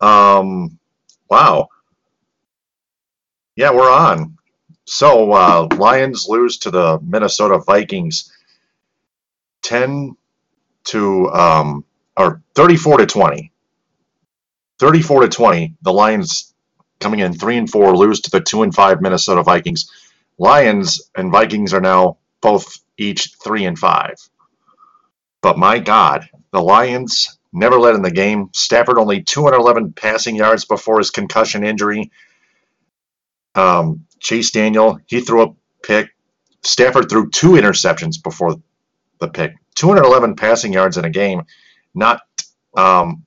Um, wow. Yeah, we're on. So, uh, Lions lose to the Minnesota Vikings 10 to, um, or 34 to 20. 34 to 20. The Lions coming in 3 and 4 lose to the 2 and 5 Minnesota Vikings. Lions and Vikings are now both each 3 and 5. But my God, the Lions never led in the game. Stafford only 211 passing yards before his concussion injury. Um, Chase Daniel, he threw a pick. Stafford threw two interceptions before the pick. 211 passing yards in a game, not um,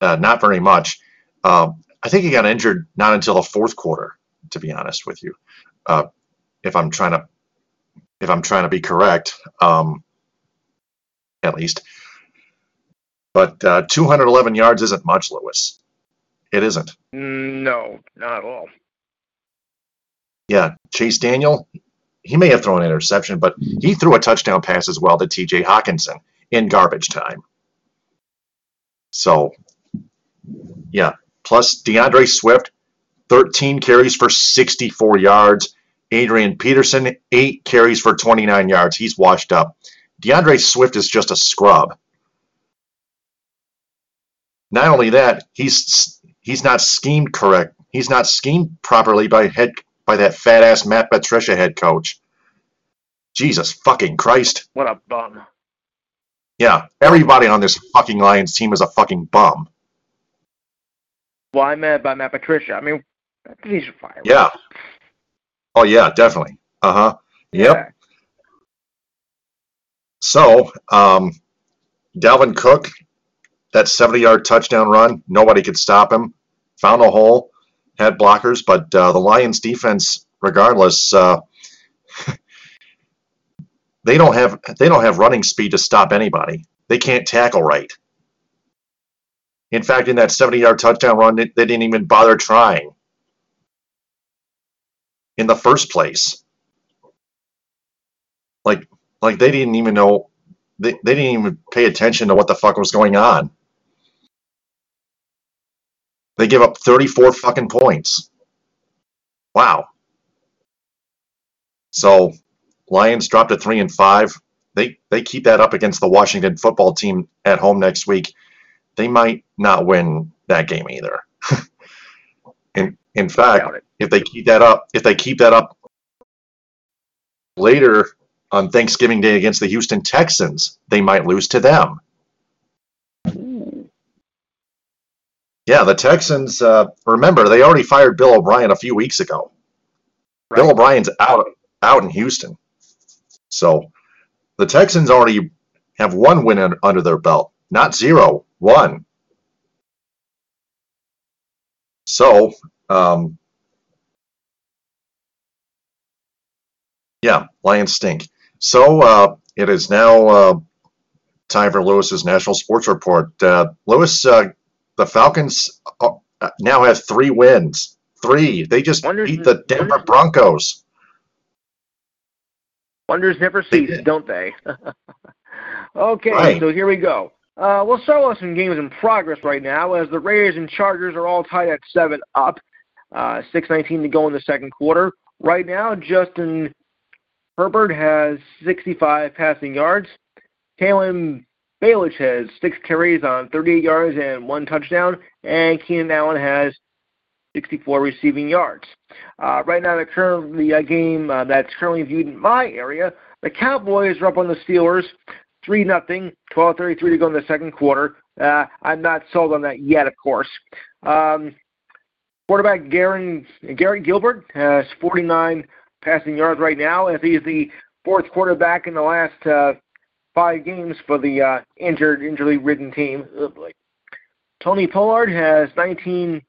uh, not very much. Um, I think he got injured not until the fourth quarter, to be honest with you. Uh, if I'm trying to, if I'm trying to be correct, um, at least. But uh, 211 yards isn't much, Lewis. It isn't. No, not at all. Yeah, Chase Daniel, he may have thrown an interception, but he threw a touchdown pass as well to T.J. Hockenson in garbage time. So, yeah. Plus DeAndre Swift, 13 carries for 64 yards. Adrian Peterson, eight carries for 29 yards. He's washed up. DeAndre Swift is just a scrub. Not only that, he's he's not schemed correct. He's not schemed properly by head by that fat ass Matt Patricia head coach. Jesus fucking Christ. What a bum. Yeah, everybody on this fucking Lions team is a fucking bum. Well, I meant by Matt Patricia. I mean, he's fired. Yeah. Oh yeah, definitely. Uh huh. Yep. Yeah. So, um, Dalvin Cook, that 70 yard touchdown run, nobody could stop him. Found a hole, had blockers, but uh, the Lions defense, regardless, uh, they don't have they don't have running speed to stop anybody. They can't tackle right. In fact, in that 70 yard touchdown run, they, didn't even bother trying in the first place. Like like they didn't even know they, they didn't even pay attention to what the fuck was going on. They give up 34 fucking points. Wow. So Lions dropped to three and five. They they keep that up against the Washington football team at home next week. They might not win that game either. in in fact, if they keep that up, if they keep that up later on Thanksgiving Day against the Houston Texans, they might lose to them. Yeah, the Texans. Uh, remember, they already fired Bill O'Brien a few weeks ago. Bill O'Brien's out out in Houston, so the Texans already have one win un- under their belt, not zero, one. So, um, yeah, Lions stink. So uh, it is now uh, time for Lewis's National Sports Report. Uh, Lewis, uh, the Falcons uh, now have three wins. Three. They just Wonders- beat the Denver wonders- Broncos. Wonders never cease, did. don't they? okay, Right. so here we go. Uh, we'll start with some games in progress right now as the Raiders and Chargers are all tied at 7 up. Uh, 6.19 to go in the second quarter. Right now, Justin Herbert has 65 passing yards. Kalen Ballage has six carries on 38 yards and one touchdown. And Keenan Allen has 64 receiving yards. Uh, right now, the current the uh, game uh, that's currently viewed in my area, the Cowboys are up on the Steelers, three nothing, 12:33 to go in the second quarter. Uh, I'm not sold on that yet, of course. Um, quarterback Garen, Garrett Gilbert has 49 passing yards right now, as he's the fourth quarterback in the last uh, five games for the uh, injured, injury-ridden team. Tony Pollard has 19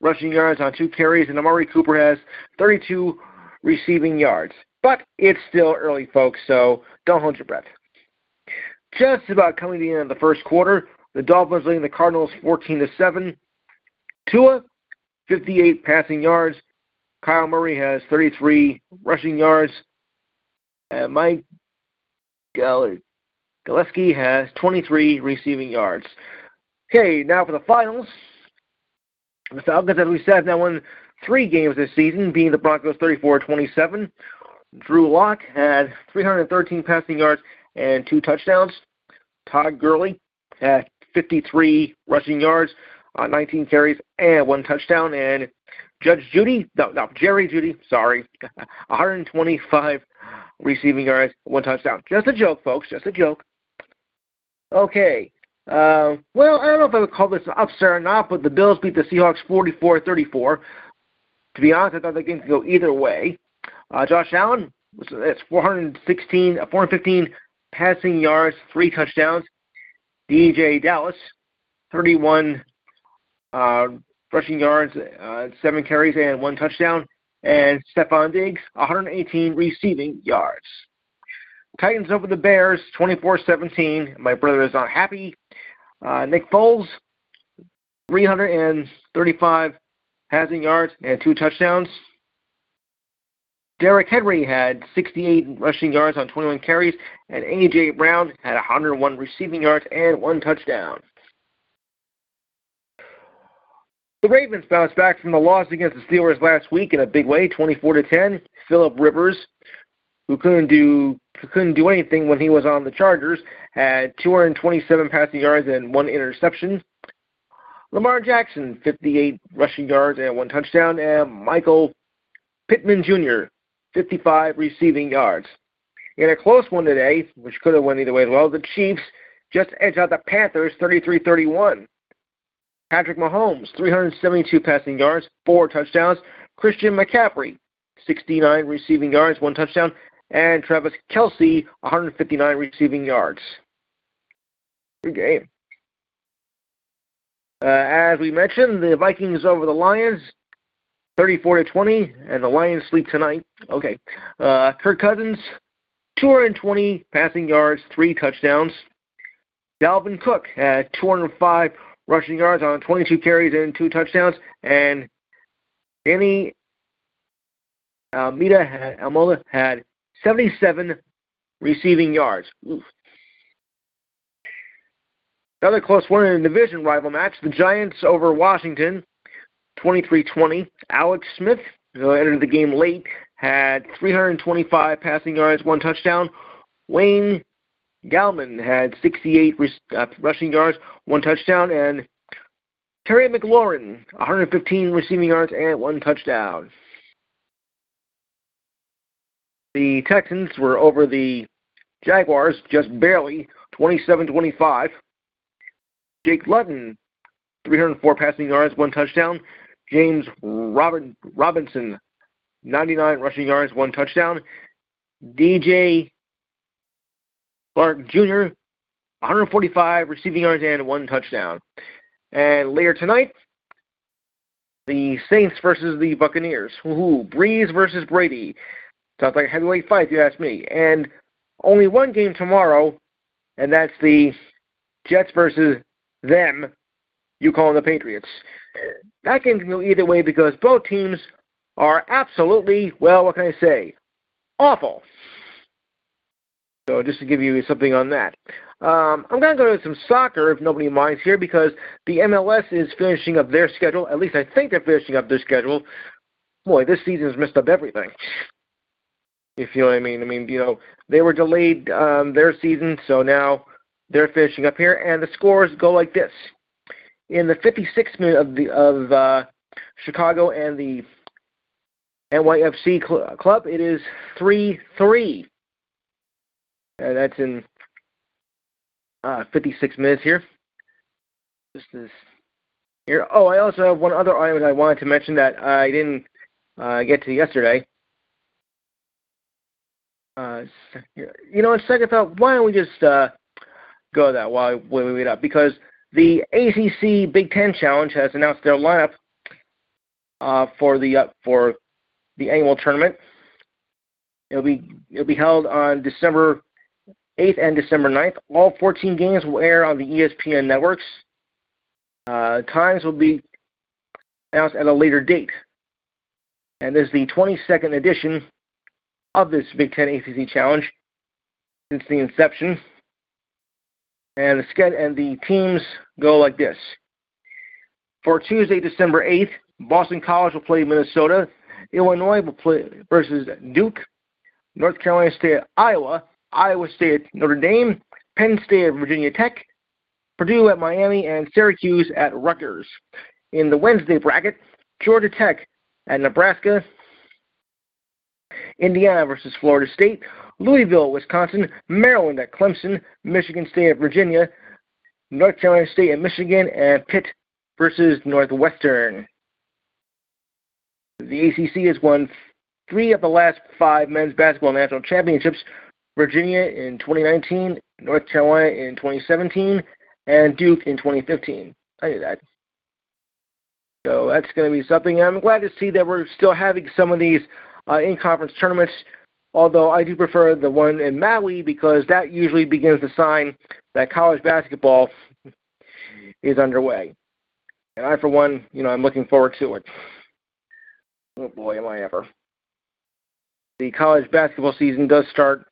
rushing yards on two carries, and Amari Cooper has 32 receiving yards. But it's still early, folks, so don't hold your breath. Just about coming to the end of the first quarter, the Dolphins leading the Cardinals 14 to 7. Tua, 58 passing yards. Kyle Murray has 33 rushing yards. And Mike Galeski has 23 receiving yards. Okay, now for the finals. The Falcons, as we said, now won three games this season, being the Broncos 34-27. Drew Lock had 313 passing yards and two touchdowns. Todd Gurley had 53 rushing yards, on 19 carries, and one touchdown. And Judge Judy, no, no, Jerry Jeudy, sorry, 125 receiving yards, one touchdown. Just a joke, folks, just a joke. Okay. Uh, well, I don't know if I would call this an upset or not, but the Bills beat the Seahawks 44-34. To be honest, I thought the game could go either way. Uh, Josh Allen, it's 416, 415 passing yards, three touchdowns. DeeJay Dallas, 31 uh, rushing yards, uh, seven carries, and one touchdown. And Stefon Diggs, 118 receiving yards. Titans over the Bears, 24-17. My brother is not happy. Uh, Nick Foles, 335 passing yards and two touchdowns. Derrick Henry had 68 rushing yards on 21 carries, and A.J. Brown had 101 receiving yards and one touchdown. The Ravens bounced back from the loss against the Steelers last week in a big way, 24 to 10. Philip Rivers, who couldn't do couldn't do anything when he was on the Chargers, had 227 passing yards and one interception. Lamar Jackson, 58 rushing yards and one touchdown, and Michael Pittman Jr., 55 receiving yards. In a close one today, which could have went either way as well, the Chiefs just edged out the Panthers 33-31. Patrick Mahomes, 372 passing yards, four touchdowns. Christian McCaffrey, 69 receiving yards, one touchdown. And Travis Kelce 159 receiving yards. Good game. Uh, as we mentioned, the Vikings over the Lions, 34 to 20, and the Lions sleep tonight. Okay. Uh, Kirk Cousins, 220 passing yards, three touchdowns. Dalvin Cook had 205 rushing yards on 22 carries and two touchdowns, and Danny Almeida had, Almola had 77 receiving yards. Oof. Another close one in a division rival match, the Giants over Washington, 23-20. Alex Smith, who entered the game late, had 325 passing yards, one touchdown. Wayne Gallman had 68 uh, rushing yards, one touchdown, and Terry McLaurin, 115 receiving yards and one touchdown. The Texans were over the Jaguars just barely, 27-25. Jake Luton, 304 passing yards, one touchdown. James Robin, Robinson, 99 rushing yards, one touchdown. DJ Chark Jr., 145 receiving yards and one touchdown. And later tonight, the Saints versus the Buccaneers. Ooh, Brees versus Brady. Sounds like a heavyweight fight, if you ask me. And only one game tomorrow, and that's the Jets versus them. You call them the Patriots. That game can go either way because both teams are absolutely, well, what can I say, awful. So just to give you something on that. Um, I'm going to go to some soccer if nobody minds here because the MLS is finishing up their schedule. At least I think they're finishing up their schedule. Boy, this season's messed up everything. If you know what I mean. I mean, you know, they were delayed um, their season, so now they're finishing up here, and the scores go like this. In the 56th minute of the of uh, Chicago and the NYFC cl- club, it is 3-3 uh, that's in uh, 56 minutes here. This is here. Oh, I also have one other item I wanted to mention that I didn't uh, get to yesterday. Uh, you know, in second thought, why don't we just uh, go that while we wait up? Because The ACC Big Ten Challenge has announced their lineup uh, for the uh, for the annual tournament. It'll be it'll be held on December 8th and December 9th. All 14 games will air on the ESPN networks. Uh, times will be announced at a later date. And this is the 22nd edition of this Big Ten ACC Challenge since the inception. And the, schedule, and the teams go like this. For Tuesday, December 8th, Boston College will play Minnesota. Illinois will play versus Duke. North Carolina State at Iowa. Iowa State at Notre Dame. Penn State at Virginia Tech. Purdue at Miami. And Syracuse at Rutgers. In the Wednesday bracket, Georgia Tech at Nebraska. Indiana versus Florida State. Louisville, Wisconsin, Maryland at Clemson, Michigan State at Virginia, North Carolina State at Michigan, and Pitt versus Northwestern. The ACC has won three of the last five men's basketball national championships Virginia in 2019, North Carolina in 2017, and Duke in 2015. I knew that. So that's going to be something. I'm glad to see that we're still having some of these uh, in conference tournaments, although I do prefer the one in Maui because that usually begins the sign that college basketball is underway. And I, for one, you know, I'm looking forward to it. Oh boy, am I ever. The college basketball season does start,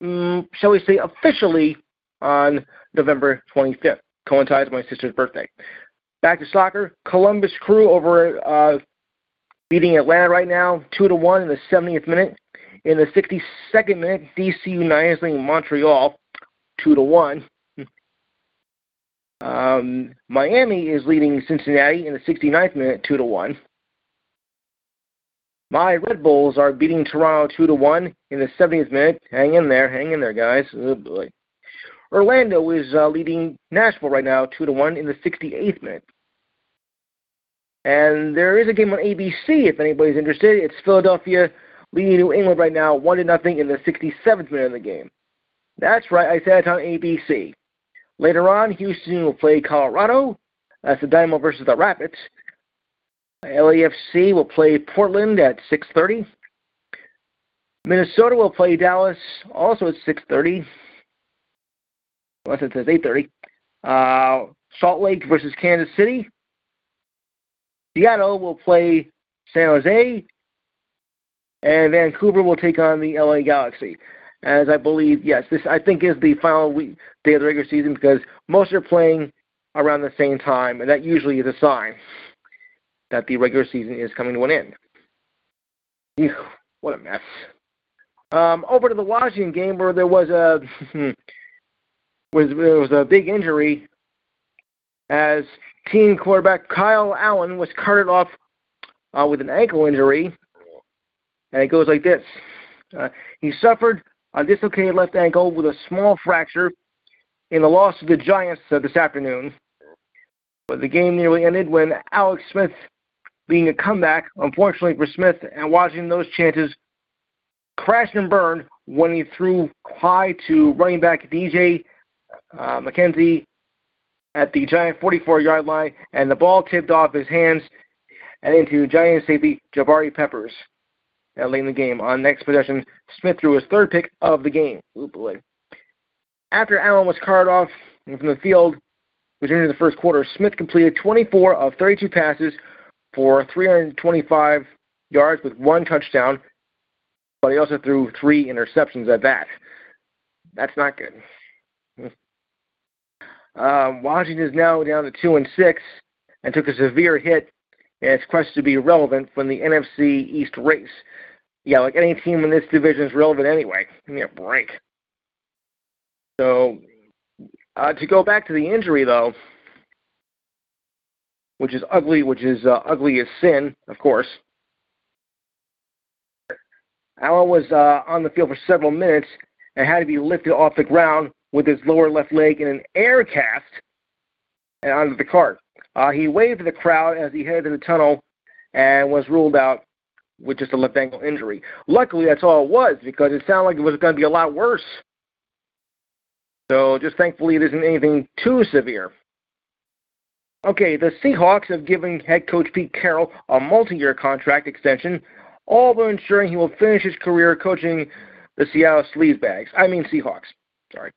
um, shall we say, officially on November 25th. Coincides with my sister's birthday. Back to soccer. Columbus Crew over uh, beating Atlanta right now, two to one in the 70th minute. In the 62nd minute, DC United leading Montreal, two to one. Um, Miami is leading Cincinnati in the 69th minute, two to one. My Red Bulls are beating Toronto two to one in the 70th minute. Hang in there, hang in there, guys. Oh boy. Orlando is uh, leading Nashville right now two to one in the 68th minute. And there is a game on ABC if anybody's interested. It's Philadelphia leading New England right now, one to nothing in the 67th minute of the game. That's right, I said it on ABC. Later on, Houston will play Colorado. That's the Dynamo versus the Rapids. LAFC will play Portland at 6:30. Minnesota will play Dallas also at 6:30. Unless it says 8:30. Uh, Salt Lake versus Kansas City. Seattle will play San Jose, and Vancouver will take on the LA Galaxy. As I believe, yes, this I think is the final week, day of the regular season because most are playing around the same time, and that usually is a sign that the regular season is coming to an end. Ew, what a mess. Um, over to the Washington game where there was a was there was a big injury as team quarterback Kyle Allen was carted off uh, with an ankle injury, and it goes like this: uh, He suffered a dislocated left ankle with a small fracture in the loss of the Giants uh, this afternoon. But the game nearly ended when Alex Smith, being a comeback, unfortunately for Smith, and watching those chances crashed and burned when he threw high to running back DJ uh, McKenzie at the Giant 44-yard line, and the ball tipped off his hands and into Giant safety Jabari Peppers. And late in the game, on next possession, Smith threw his third pick of the game. Ooh, boy. After Allen was carted off from the field, which ended the first quarter, Smith completed 24 of 32 passes for 325 yards with one touchdown, but he also threw three interceptions at that. That's not good. Um, Washington is now down to two and six, and took a severe hit in its quest to be relevant from the NFC East race. Yeah, like any team in this division is relevant anyway. Give me a break. So, uh, to go back to the injury though, which is ugly, which is uh, ugly as sin, of course. Allen was uh, on the field for several minutes and had to be lifted off the ground with his lower left leg in an air cast and onto the cart. Uh, he waved to the crowd as he headed to the tunnel and was ruled out with just a left ankle injury. Luckily, that's all it was because it sounded like it was going to be a lot worse. So just thankfully it isn't anything too severe. Okay, the Seahawks have given head coach Pete Carroll a multi-year contract extension, all while ensuring he will finish his career coaching the Seattle Sleazebags. I mean Seahawks. Sorry.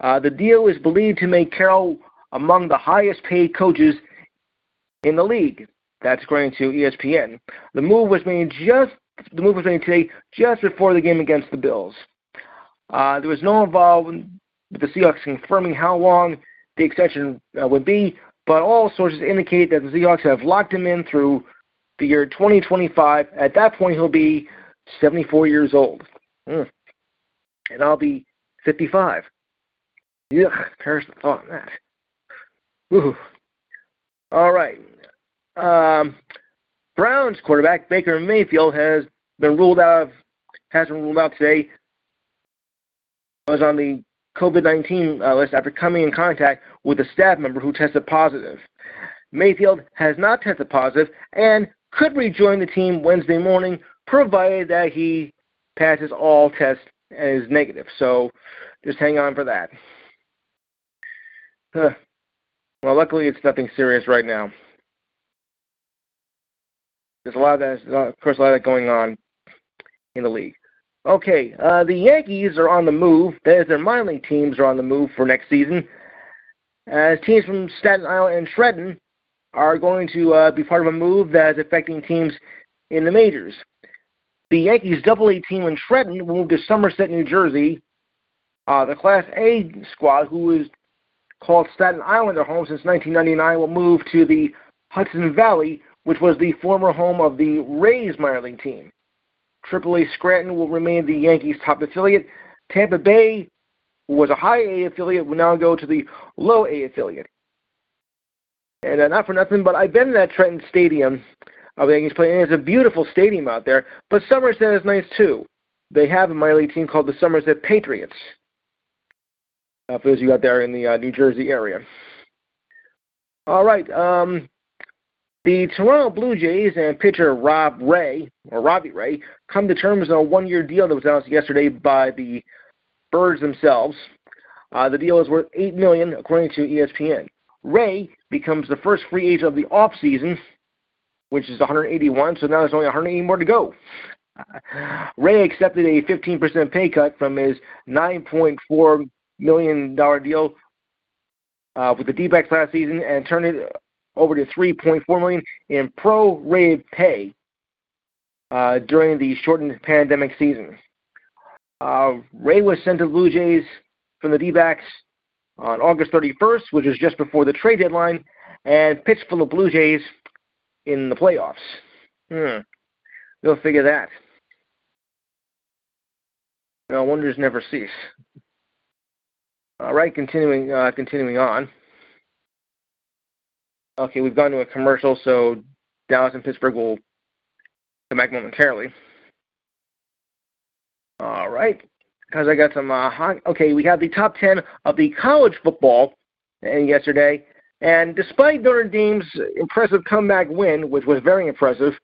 Uh, the deal is believed to make Carroll among the highest-paid coaches in the league. That's according to ESPN. The move was made just the move was made today, just before the game against the Bills. Uh, there was no involvement with the Seahawks confirming how long the extension uh, would be, but all sources indicate that the Seahawks have locked him in through the year 2025. At that point, he'll be 74 years old. Mm. And I'll be 55. Ugh, perish the thought of that. Whew. All right. Um, Browns quarterback Baker Mayfield has been ruled out of, has been ruled out today. Was on the COVID-19 uh, list after coming in contact with a staff member who tested positive. Mayfield has not tested positive and could rejoin the team Wednesday morning, provided that he passes all tests as negative. So just hang on for that. Huh. Well, luckily it's nothing serious right now. There's a lot of that, of course, a lot of that going on in the league. Okay, uh, the Yankees are on the move. That is, their minor league teams are on the move for next season. As teams from Staten Island and Trenton are going to uh, be part of a move that is affecting teams in the majors. The Yankees Double A team in Trenton will move to Somerset, New Jersey. Uh, the Class A squad, who is called Staten Islander home since 1999, will move to the Hudson Valley, which was the former home of the Rays minor league team. AAA Scranton will remain the Yankees' top affiliate. Tampa Bay, was a high A affiliate, will now go to the low A affiliate. And uh, not for nothing, but I've been in that Trenton Stadium of the Yankees playing. And it's a beautiful stadium out there. But Somerset is nice too. They have a minor league team called the Somerset Patriots. Uh, for those of you out there in the uh, New Jersey area. All right. Um, the Toronto Blue Jays and pitcher Rob Ray, or Robbie Ray, come to terms on a one-year deal that was announced yesterday by the Birds themselves. Uh, the deal is worth eight million, according to ESPN. Ray becomes the first free agent of the offseason, which is 181. So now there's only 180 more to go. Ray accepted a 15% pay cut from his 9.4 million dollar deal uh, with the D-backs last season and turned it over to 3.4 million in pro-rated pay uh, during the shortened pandemic season. Uh, Ray was sent to the Blue Jays from the D-backs on August 31st, which is just before the trade deadline, and pitched for the Blue Jays in the playoffs. Hmm. Go figure that. No wonders never cease. All right, continuing uh, continuing on. Okay, we've gone to a commercial, so Dallas and Pittsburgh will come back momentarily. All right, because I got some. Uh, hot, okay, we have the top ten of the college football yesterday, and despite Notre Dame's impressive comeback win, which was very impressive,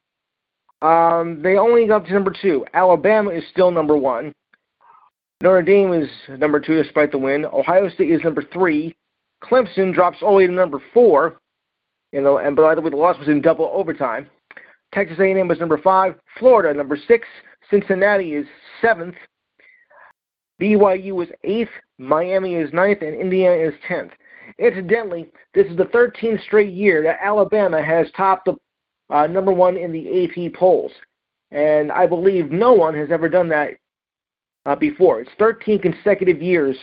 um, they only got to number two. Alabama is still number one. Notre Dame is number two despite the win. Ohio State is number three. Clemson drops all the way to number four. You know, and by the way, the loss was in double overtime. Texas A&M was number five. Florida number six. Cincinnati is seventh. BYU is eighth. Miami is ninth, and Indiana is tenth. Incidentally, this is the 13th straight year that Alabama has topped the uh, number one in the AP polls, and I believe no one has ever done that uh, before. It's 13 consecutive years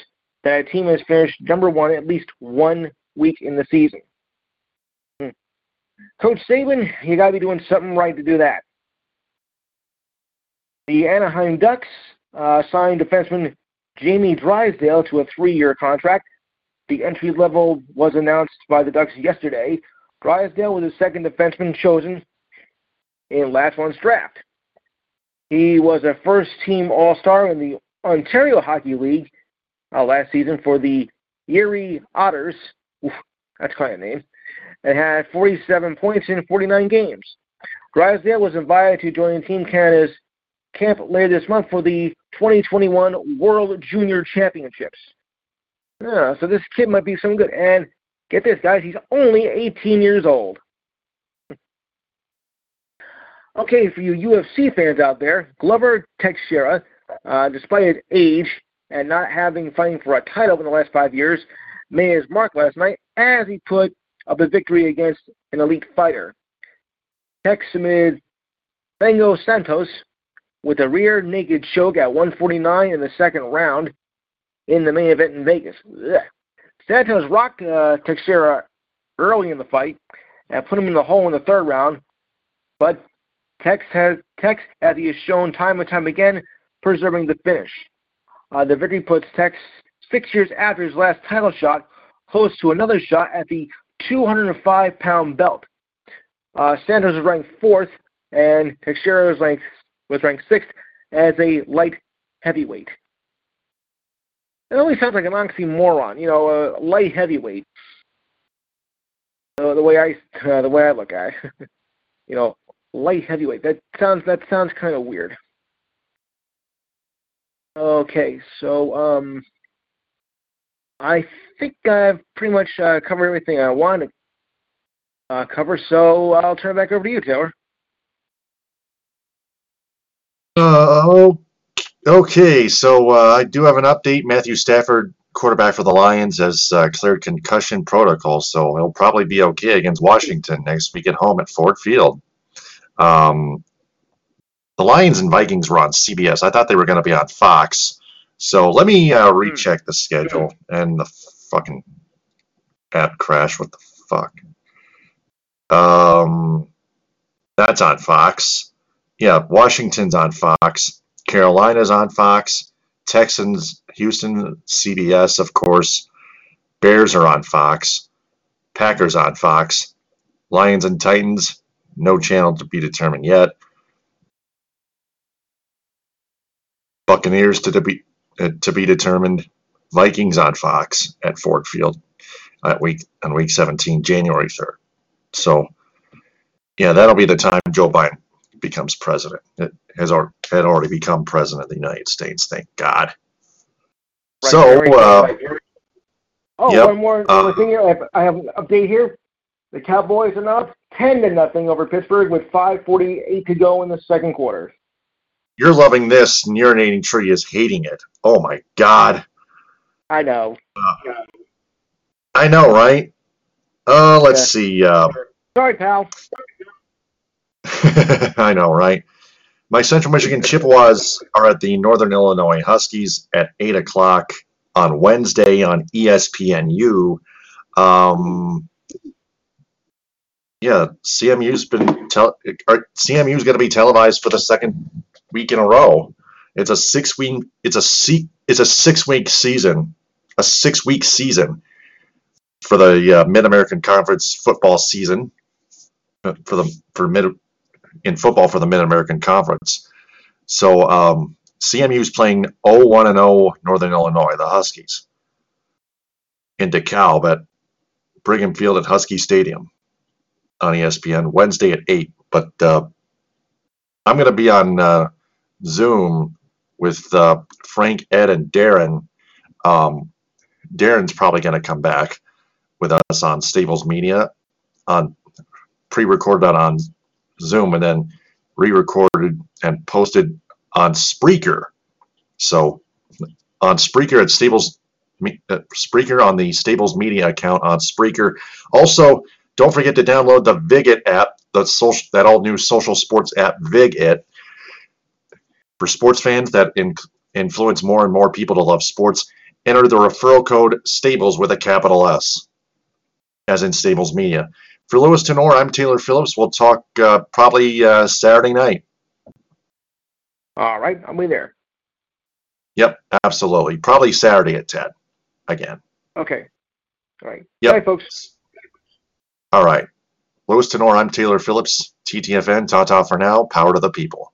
that a team has finished number one at least one week in the season. Coach Saban, you got to be doing something right to do that. The Anaheim Ducks uh, signed defenseman Jamie Drysdale to a three-year contract. The entry level was announced by the Ducks yesterday. Drysdale was the second defenseman chosen in last month's draft. He was a first-team All-Star in the Ontario Hockey League uh, last season for the Erie Otters. Oof, that's quite a name and had 47 points in 49 games. Drysdale was invited to join Team Canada's camp later this month for the 2021 World Junior Championships. Yeah, so this kid might be some good. And Get this, guys, he's only 18 years old. okay, for you UFC fans out there, Glover Teixeira, uh, despite his age and not having fighting for a title in the last five years, made his mark last night as he put up a victory against an elite fighter. Tex submitted Fango Santos with a rear naked choke at 149 in the second round in the main event in Vegas. Santos rocked uh, Teixeira early in the fight and put him in the hole in the third round, but Tex has Tex, as he has shown time and time again, preserving the finish. Uh, the victory puts Tex six years after his last title shot close to another shot at the 205 pound belt. Uh, Santos was ranked fourth, and Teixeira was ranked was ranked sixth as a light heavyweight. It always sounds like an oxymoron, you know, a light heavyweight. Uh, the way I uh, the way I look at it, you know, light heavyweight. That sounds that sounds kind of weird. Okay, so um, I think I've pretty much uh, covered everything I wanted to uh, cover. So I'll turn it back over to you, Taylor. Uh, okay, so uh, I do have an update. Matthew Stafford, quarterback for the Lions, has uh, cleared concussion protocol, so he'll probably be okay against Washington next week at home at Ford Field. Um, the Lions and Vikings were on CBS. I thought they were going to be on Fox. So let me uh, recheck the schedule and the fucking app crash. What the fuck? Um, that's on Fox. Yeah, Washington's on Fox. Carolina's on Fox. Texans, Houston, CBS, of course. Bears are on Fox. Packers on Fox. Lions and Titans, no channel to be determined yet. Buccaneers to be uh, to be determined. Vikings on Fox at Ford Field at week on week 17, January 3rd. So, yeah, that'll be the time Joe Biden becomes president. It has had already become president of the United States. Thank God. Right, so, good, uh, right oh, yep, one more, uh, more thing here. I have, I have an update here. The Cowboys are now ten to nothing over Pittsburgh with 5:48 to go in the second quarter. you're loving this, and urinating tree is hating it. Oh my God. I know. I know, right? Uh, let's Yeah. see. Uh, Sorry, pal. I know, right? My Central Michigan Chippewas are at the Northern Illinois Huskies at 8 o'clock on Wednesday on ESPNU. Um, yeah, CMU's been tel- CMU's going to be televised for the second week in a row. It's a six week. It's a se- It's a six week season. A six week season for the uh, Mid American Conference football season. uh, For the for mid in football for the Mid American Conference. So um, CMU's playing 0-1 and 0 Northern Illinois, the Huskies, in DeKalb at Brigham Field at Huskie Stadium on ESPN Wednesday at 8. But uh, I'm going to be on uh, Zoom with uh, Frank, Ed, and Darren. Um, Darren's probably going to come back with us on Stables Media on pre-recorded on Zoom and then re-recorded and posted on Spreaker. So on Spreaker at Stables, uh, Spreaker on the Stables Media account on Spreaker. Also, don't forget to download the Vigit app, the social, that all new social sports app Vigit, for sports fans that in, influence more and more people to love sports. Enter the referral code Stables with a capital S, as in Stables Media. For Lewis Tenor, I'm Taylor Phillips. We'll talk uh, probably uh, Saturday night. All right, I'll be there. Yep, absolutely. Probably Saturday at 10 again. Okay. All right. Yep. Bye, folks. All right. Lewis Tenor, I'm Taylor Phillips. TTFN, ta ta for now. Power to the people.